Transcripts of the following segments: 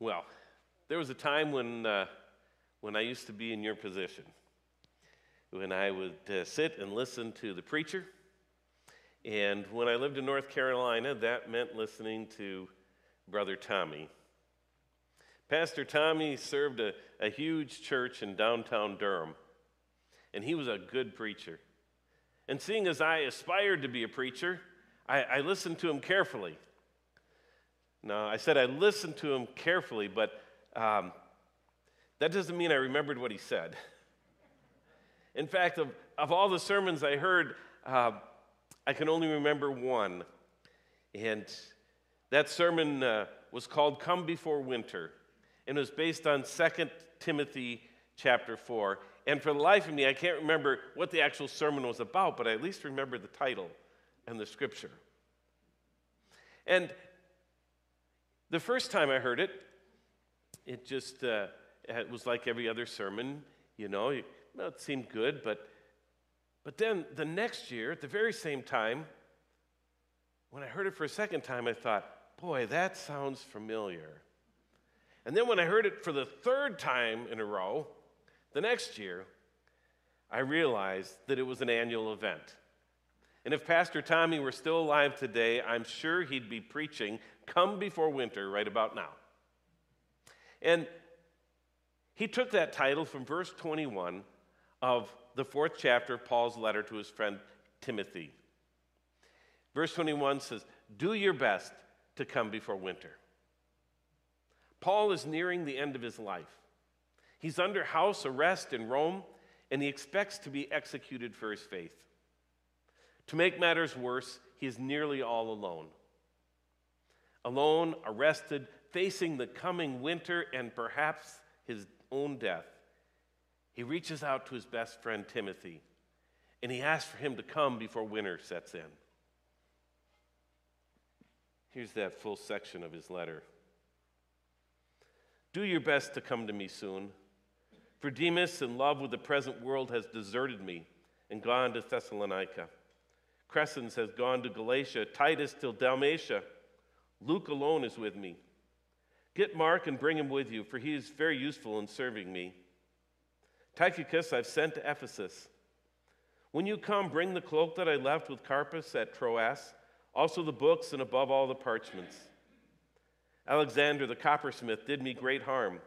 Well, there was a time when, uh, when I used to be in your position, when I would uh, sit and listen to the preacher. And when I lived in North Carolina, that meant listening to Brother Tommy. Pastor Tommy served a, a huge church in downtown Durham, and he was a good preacher. And seeing as I aspired to be a preacher, I, I listened to him carefully. No, I said I listened to him carefully, but um, that doesn't mean I remembered what he said. In fact, of, of all the sermons I heard, uh, I can only remember one. And that sermon uh, was called Come Before Winter, and it was based on 2 Timothy chapter 4. And for the life of me, I can't remember what the actual sermon was about, but I at least remember the title and the scripture. And the first time I heard it, it just uh, it was like every other sermon, you know. Well, it seemed good, but but then the next year, at the very same time, when I heard it for a second time, I thought, boy, that sounds familiar. And then when I heard it for the third time in a row, the next year, I realized that it was an annual event. And if Pastor Tommy were still alive today, I'm sure he'd be preaching Come Before Winter right about now. And he took that title from verse 21 of the fourth chapter of Paul's letter to his friend Timothy. Verse 21 says, Do your best to come before winter. Paul is nearing the end of his life. He's under house arrest in Rome, and he expects to be executed for his faith. To make matters worse, he is nearly all alone. Alone, arrested, facing the coming winter and perhaps his own death, he reaches out to his best friend Timothy and he asks for him to come before winter sets in. Here's that full section of his letter. Do your best to come to me soon. For Demas, in love with the present world, has deserted me and gone to Thessalonica. Crescens has gone to Galatia, Titus till Dalmatia. Luke alone is with me. Get Mark and bring him with you, for he is very useful in serving me. Tychicus I've sent to Ephesus. When you come, bring the cloak that I left with Carpus at Troas, also the books, and above all the parchments. Alexander the coppersmith did me great harm.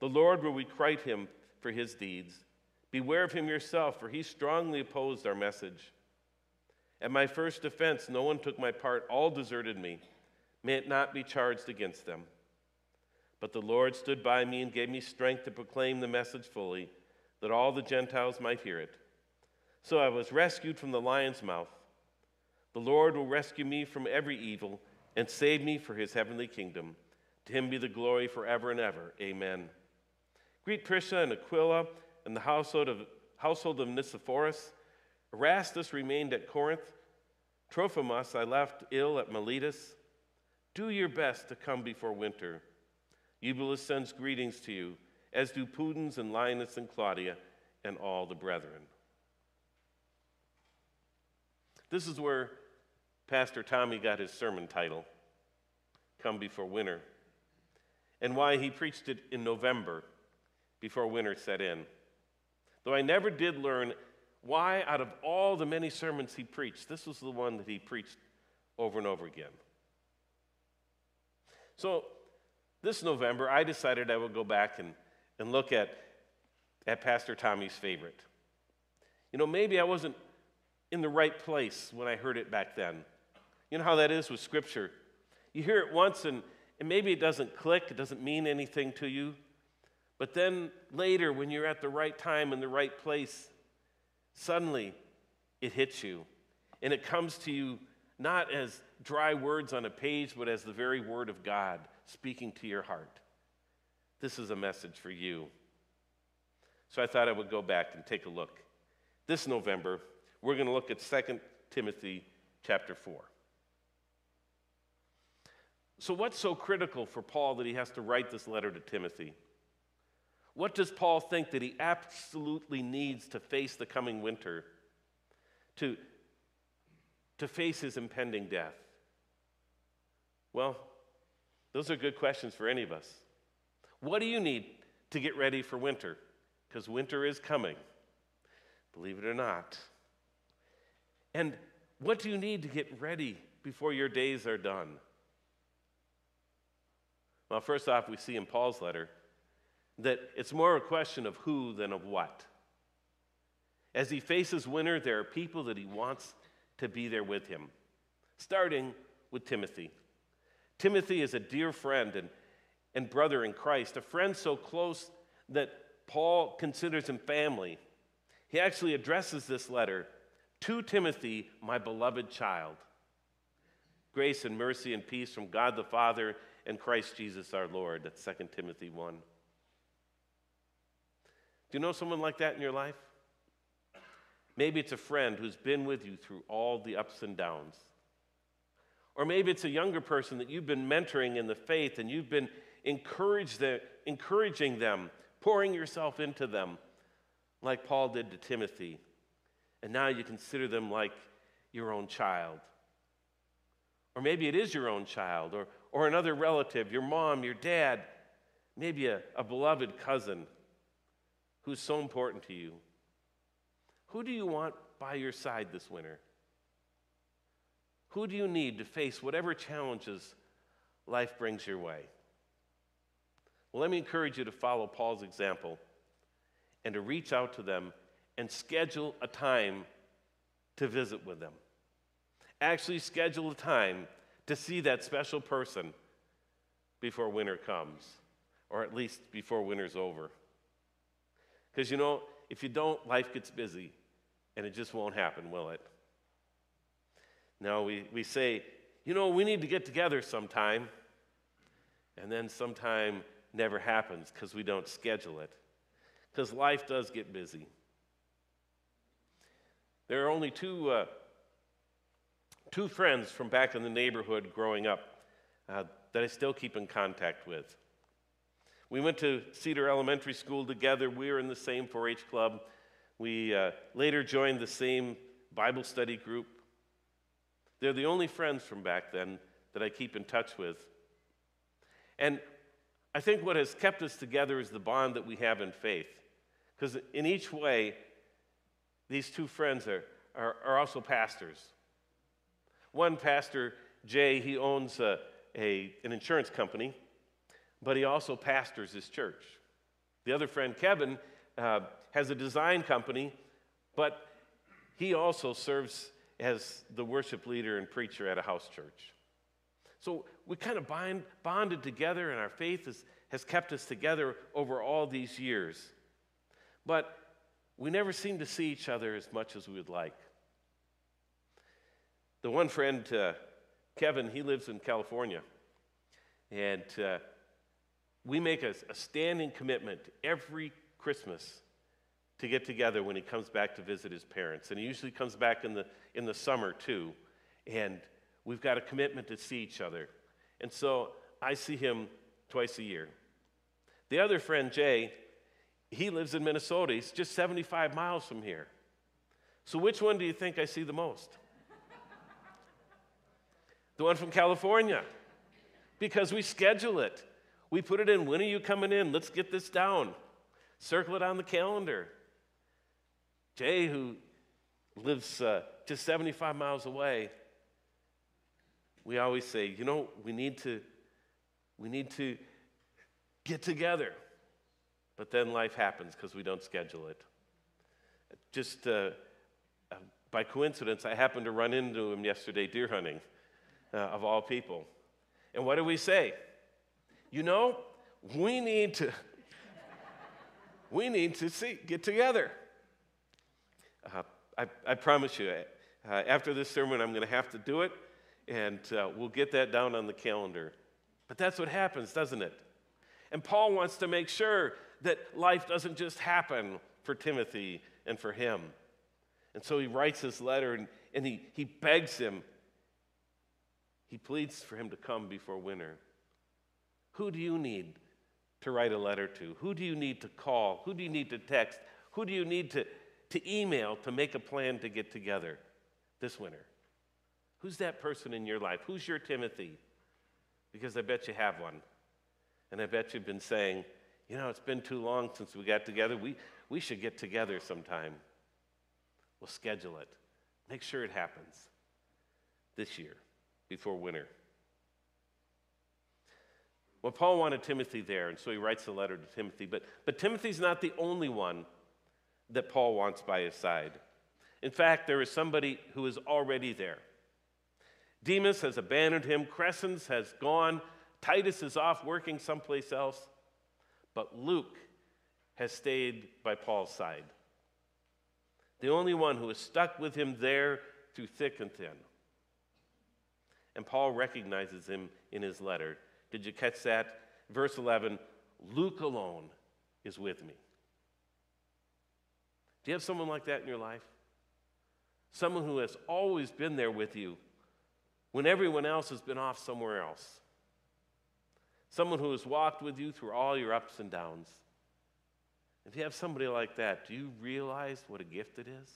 The Lord will requite him for his deeds. Beware of him yourself, for he strongly opposed our message. At my first defense, no one took my part, all deserted me. May it not be charged against them. But the Lord stood by me and gave me strength to proclaim the message fully, that all the Gentiles might hear it. So I was rescued from the lion's mouth. The Lord will rescue me from every evil and save me for his heavenly kingdom. To him be the glory forever and ever. Amen. Greet Prisca and Aquila and the household of, household of Onesiphorus. Erastus remained at Corinth. Trophimus I left ill at Miletus. Do your best to come before winter. Eubulus sends greetings to you, as do Pudens and Linus and Claudia and all the brethren. This is where Pastor Tommy got his sermon title, Come Before Winter, and why he preached it in November before winter set in. Though I never did learn why, out of all the many sermons he preached, this was the one that he preached over and over again. So, this November, I decided I would go back and, and look at, at Pastor Tommy's favorite. You know, maybe I wasn't in the right place when I heard it back then. You know how that is with Scripture. You hear it once and, and maybe it doesn't click, it doesn't mean anything to you. But then later, when you're at the right time in the right place, suddenly it hits you. And it comes to you not as dry words on a page, but as the very word of God speaking to your heart. This is a message for you. So I thought I would go back and take a look. This November, we're going to look at 2 Timothy chapter 4. So, what's so critical for Paul that he has to write this letter to Timothy? What does Paul think that he absolutely needs to face the coming winter, to, to face his impending death? Well, those are good questions for any of us. What do you need to get ready for winter? Because winter is coming, believe it or not. And what do you need to get ready before your days are done? Well, first off, we see in Paul's letter that it's more a question of who than of what. As he faces winter, there are people that he wants to be there with him, starting with Timothy. Timothy is a dear friend and, and brother in Christ, a friend so close that Paul considers him family. He actually addresses this letter to Timothy, my beloved child. Grace and mercy and peace from God the Father and Christ Jesus our Lord. That's 2 Timothy 1. Do you know someone like that in your life? Maybe it's a friend who's been with you through all the ups and downs. Or maybe it's a younger person that you've been mentoring in the faith and you've been encouraging them, pouring yourself into them, like Paul did to Timothy. And now you consider them like your own child. Or maybe it is your own child, or, or another relative, your mom, your dad, maybe a, a beloved cousin who's so important to you. Who do you want by your side this winter? Who do you need to face whatever challenges life brings your way? Well, let me encourage you to follow Paul's example and to reach out to them and schedule a time to visit with them. Actually, schedule a time to see that special person before winter comes, or at least before winter's over. Because you know, if you don't, life gets busy and it just won't happen, will it? No, we, we say, you know, we need to get together sometime, and then sometime never happens because we don't schedule it. Because life does get busy. There are only two, uh, two friends from back in the neighborhood growing up uh, that I still keep in contact with. We went to Cedar Elementary School together. We were in the same 4 H club. We uh, later joined the same Bible study group. They're the only friends from back then that I keep in touch with. And I think what has kept us together is the bond that we have in faith. Because in each way, these two friends are, are, are, also pastors. One pastor, Jay, he owns a, a, an insurance company, but he also pastors his church. The other friend, Kevin, uh, has a design company, but he also serves as the worship leader and preacher at a house church. So we kind of bind, bonded together, and our faith has, has kept us together over all these years. But we never seem to see each other as much as we would like. The one friend, uh, Kevin, he lives in California. And uh, we make a, a standing commitment every Christmas to get together when he comes back to visit his parents. And he usually comes back in the, in the summer too. And we've got a commitment to see each other. And so I see him twice a year. The other friend, Jay, he lives in Minnesota. He's just 75 miles from here. So which one do you think I see the most? the one from California. Because we schedule it. We put it in. When are you coming in? Let's get this down. Circle it on the calendar. Jay, who lives uh, just 75 miles away, we always say, you know, we need to, we need to get together. But then life happens because we don't schedule it. Just uh, uh, by coincidence, I happened to run into him yesterday deer hunting, uh, of all people. And what do we say? You know, we need to, we need to see, get together. Uh, I, I, promise you, uh, after this sermon, I'm going to have to do it, and uh, we'll get that down on the calendar. But that's what happens, doesn't it? And Paul wants to make sure that life doesn't just happen for Timothy and for him. And so he writes this letter and, and he, he begs him, he pleads for him to come before winter. Who do you need to write a letter to? Who do you need to call? Who do you need to text? Who do you need to, to email to make a plan to get together this winter? Who's that person in your life? Who's your Timothy? Because I bet you have one. And I bet you've been saying, you know, it's been too long since we got together. We, we should get together sometime. We'll schedule it. Make sure it happens this year before winter. Well, Paul wanted Timothy there, and so he writes a letter to Timothy. But, but Timothy's not the only one that Paul wants by his side. In fact, there is somebody who is already there. Demas has abandoned him, Crescens has gone, Titus is off working someplace else, but Luke has stayed by Paul's side. The only one who has stuck with him there through thick and thin. And Paul recognizes him in his letter. Did you catch that? Verse 11 Luke alone is with me. Do you have someone like that in your life? Someone who has always been there with you when everyone else has been off somewhere else. Someone who has walked with you through all your ups and downs. If you have somebody like that, do you realize what a gift it is?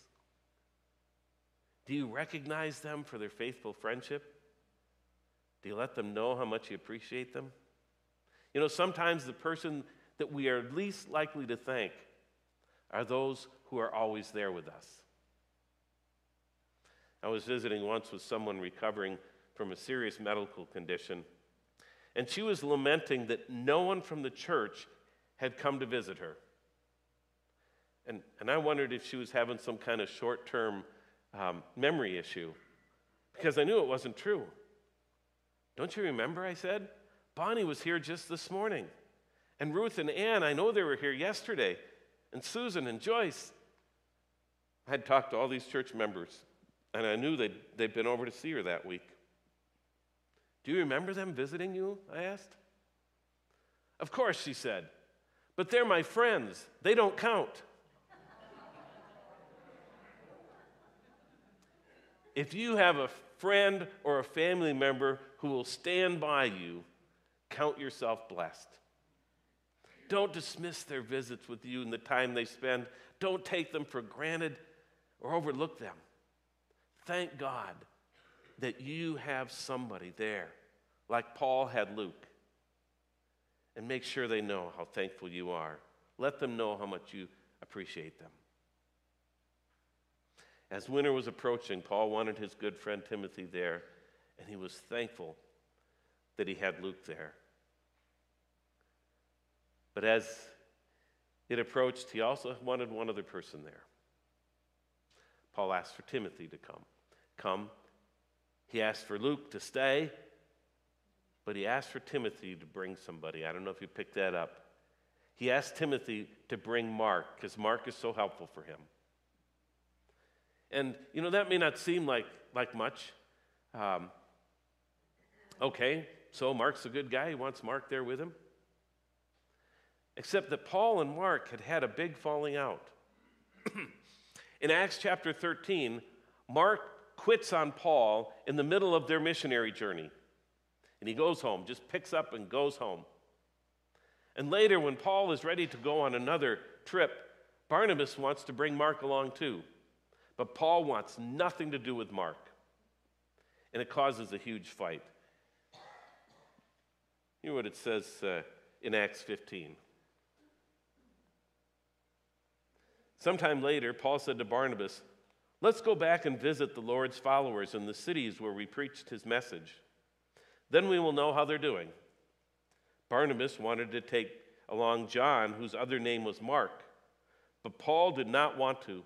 Do you recognize them for their faithful friendship? Do you let them know how much you appreciate them? You know, sometimes the person that we are least likely to thank are those who are always there with us. I was visiting once with someone recovering from a serious medical condition, and she was lamenting that no one from the church had come to visit her. And, and I wondered if she was having some kind of short term um, memory issue because I knew it wasn't true. Don't you remember? I said. Bonnie was here just this morning. And Ruth and Ann, I know they were here yesterday. And Susan and Joyce. I had talked to all these church members, and I knew they'd, they'd been over to see her that week. Do you remember them visiting you? I asked. Of course, she said. But they're my friends. They don't count. if you have a friend or a family member who will stand by you, count yourself blessed. Don't dismiss their visits with you and the time they spend. Don't take them for granted or overlook them. Thank God that you have somebody there, like Paul had Luke. And make sure they know how thankful you are. Let them know how much you appreciate them. As winter was approaching, Paul wanted his good friend Timothy there, and he was thankful that he had Luke there. But as it approached, he also wanted one other person there. Paul asked for Timothy to come. Come. He asked for Luke to stay, but he asked for Timothy to bring somebody. I don't know if you picked that up. He asked Timothy to bring Mark because Mark is so helpful for him. And, you know, that may not seem like, like much. Um, okay, so Mark's a good guy. He wants Mark there with him. Except that Paul and Mark had had a big falling out. in Acts chapter 13, Mark quits on Paul in the middle of their missionary journey. And he goes home, just picks up and goes home. And later, when Paul is ready to go on another trip, Barnabas wants to bring Mark along too. But Paul wants nothing to do with Mark. And it causes a huge fight. Hear what it says uh, in Acts 15. Sometime later, Paul said to Barnabas, Let's go back and visit the Lord's followers in the cities where we preached his message. Then we will know how they're doing. Barnabas wanted to take along John, whose other name was Mark, but Paul did not want to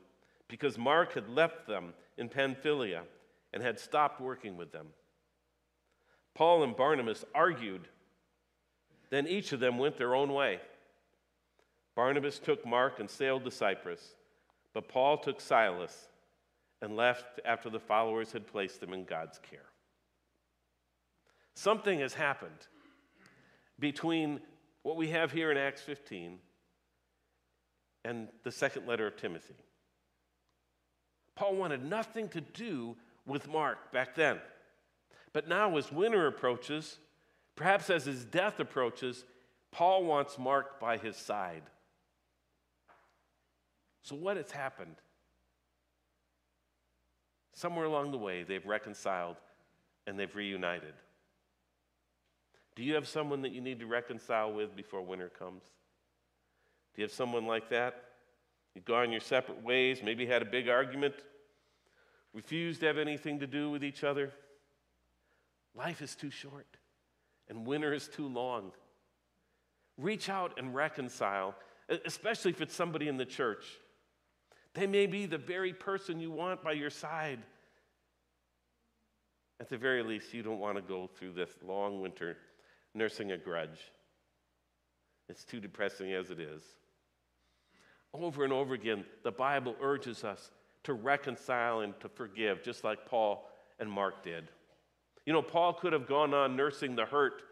because Mark had left them in Pamphylia and had stopped working with them. Paul and Barnabas argued. Then each of them went their own way. Barnabas took Mark and sailed to Cyprus, but Paul took Silas and left after the followers had placed them in God's care. Something has happened between what we have here in Acts 15 and the second letter of Timothy. Paul wanted nothing to do with Mark back then. But now, as winter approaches, perhaps as his death approaches, Paul wants Mark by his side. So, what has happened? Somewhere along the way, they've reconciled and they've reunited. Do you have someone that you need to reconcile with before winter comes? Do you have someone like that? You've gone your separate ways, maybe had a big argument, refused to have anything to do with each other. Life is too short, and winter is too long. Reach out and reconcile, especially if it's somebody in the church. They may be the very person you want by your side. At the very least, you don't want to go through this long winter nursing a grudge. It's too depressing as it is. Over and over again, the Bible urges us to reconcile and to forgive, just like Paul and Mark did. You know, Paul could have gone on nursing the hurt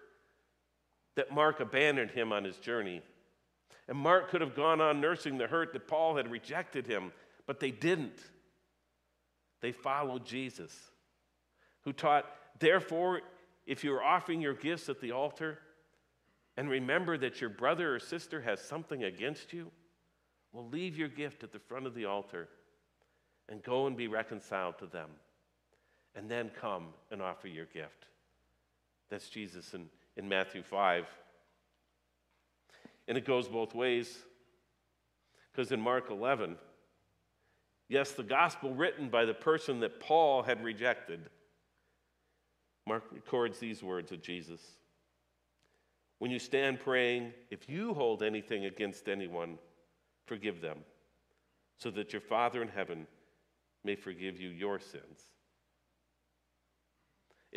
that Mark abandoned him on his journey. And Mark could have gone on nursing the hurt that Paul had rejected him, but they didn't. They followed Jesus, who taught, therefore, if you're offering your gifts at the altar and remember that your brother or sister has something against you, well, leave your gift at the front of the altar and go and be reconciled to them. And then come and offer your gift. That's Jesus in, in Matthew 5. And it goes both ways. Because in Mark 11, yes, the gospel written by the person that Paul had rejected, Mark records these words of Jesus When you stand praying, if you hold anything against anyone, forgive them, so that your Father in heaven may forgive you your sins.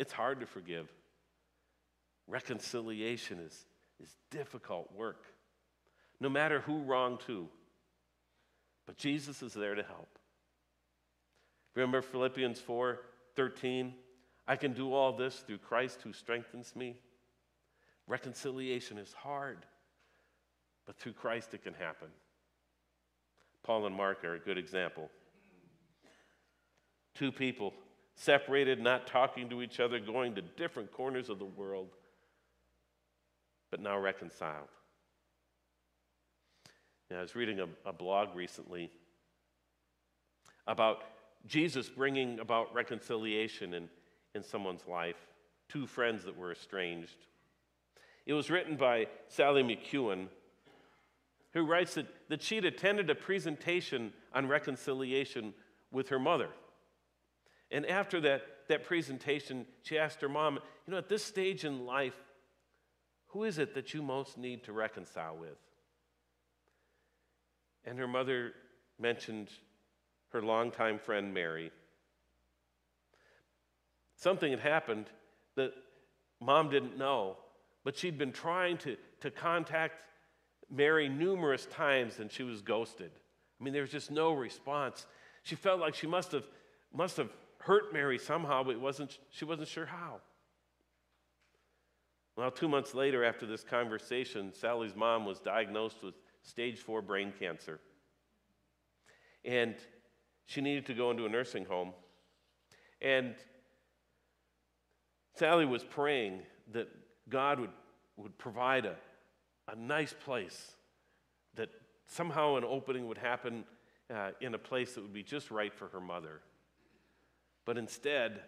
It's hard to forgive. Reconciliation is, is difficult work, no matter who wronged who. But Jesus is there to help. Remember Philippians 4 13? I can do all this through Christ who strengthens me. Reconciliation is hard, but through Christ it can happen. Paul and Mark are a good example. Two people separated, not talking to each other, going to different corners of the world, but now reconciled. Now, I was reading a, a blog recently about Jesus bringing about reconciliation and in someone's life, two friends that were estranged. It was written by Sally McEwen, who writes that, that she'd attended a presentation on reconciliation with her mother. And after that, that presentation, she asked her mom, You know, at this stage in life, who is it that you most need to reconcile with? And her mother mentioned her longtime friend Mary. Something had happened that mom didn't know, but she'd been trying to, to contact Mary numerous times and she was ghosted. I mean, there was just no response. She felt like she must have, must have hurt Mary somehow, but wasn't, she wasn't sure how. Well, two months later, after this conversation, Sally's mom was diagnosed with stage four brain cancer. And she needed to go into a nursing home. And Sally was praying that God would, would provide a, a nice place, that somehow an opening would happen uh, in a place that would be just right for her mother. But instead,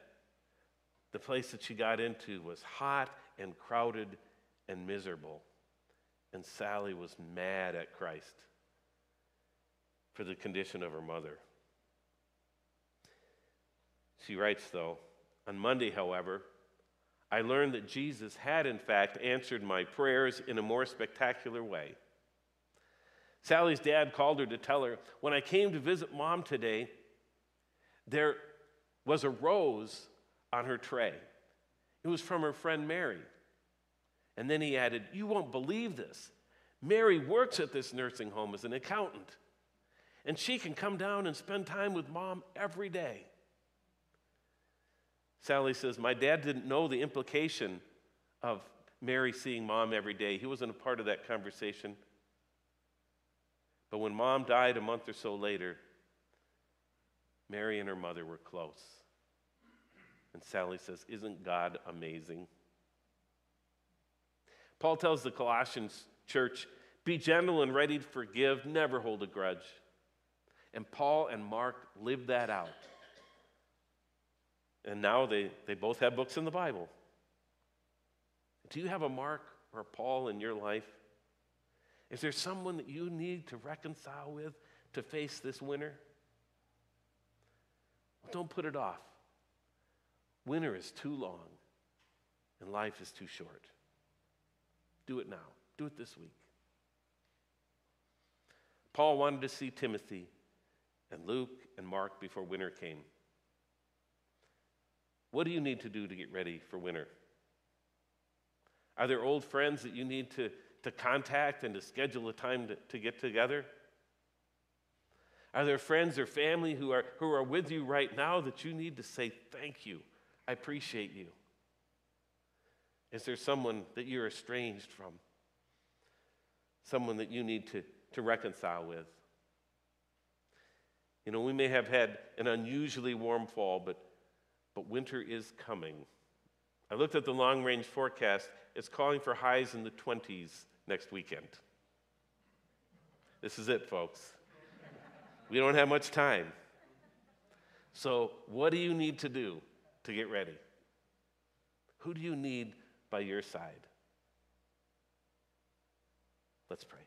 the place that she got into was hot and crowded and miserable. And Sally was mad at Christ for the condition of her mother. She writes, though, on Monday, however, I learned that Jesus had, in fact, answered my prayers in a more spectacular way. Sally's dad called her to tell her, When I came to visit mom today, there was a rose on her tray. It was from her friend Mary. And then he added, You won't believe this. Mary works at this nursing home as an accountant, and she can come down and spend time with mom every day. Sally says, My dad didn't know the implication of Mary seeing mom every day. He wasn't a part of that conversation. But when mom died a month or so later, Mary and her mother were close. And Sally says, Isn't God amazing? Paul tells the Colossians church, Be gentle and ready to forgive, never hold a grudge. And Paul and Mark lived that out. And now they, they both have books in the Bible. Do you have a Mark or a Paul in your life? Is there someone that you need to reconcile with to face this winter? Don't put it off. Winter is too long, and life is too short. Do it now. Do it this week. Paul wanted to see Timothy and Luke and Mark before winter came. What do you need to do to get ready for winter? Are there old friends that you need to, to contact and to schedule a time to, to get together? Are there friends or family who are, who are with you right now that you need to say, Thank you, I appreciate you? Is there someone that you're estranged from? Someone that you need to, to reconcile with? You know, we may have had an unusually warm fall, but, but winter is coming. I looked at the long range forecast. It's calling for highs in the 20s next weekend. This is it, folks. We don't have much time. So, what do you need to do to get ready? Who do you need by your side? Let's pray.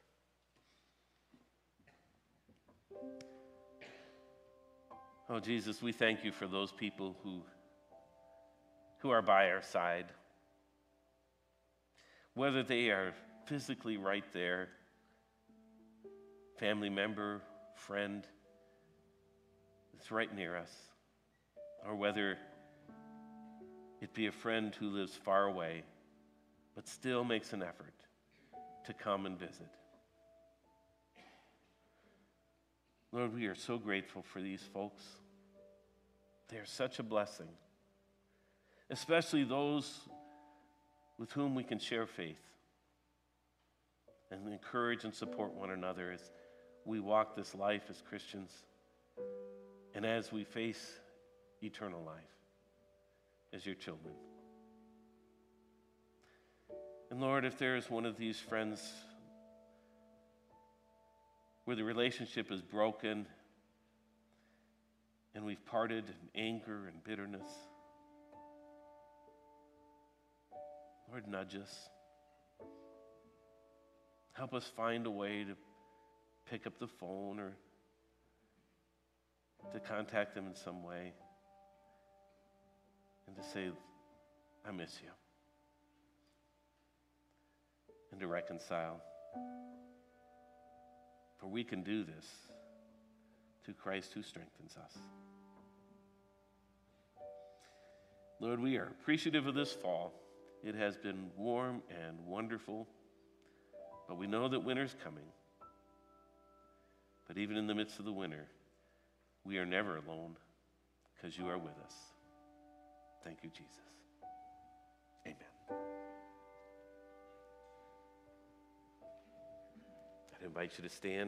Oh, Jesus, we thank you for those people who, who are by our side. Whether they are physically right there, family member, friend, it's right near us, or whether it be a friend who lives far away but still makes an effort to come and visit. Lord, we are so grateful for these folks. They are such a blessing, especially those with whom we can share faith and encourage and support one another as we walk this life as Christians and as we face eternal life as your children. And Lord, if there is one of these friends where the relationship is broken and we've parted in anger and bitterness, Lord, nudge us. Help us find a way to pick up the phone or to contact them in some way and to say, I miss you, and to reconcile. For we can do this through Christ who strengthens us. Lord, we are appreciative of this fall. It has been warm and wonderful, but we know that winter's coming. But even in the midst of the winter, we are never alone because you are with us. Thank you, Jesus. Amen. I invite you to stand.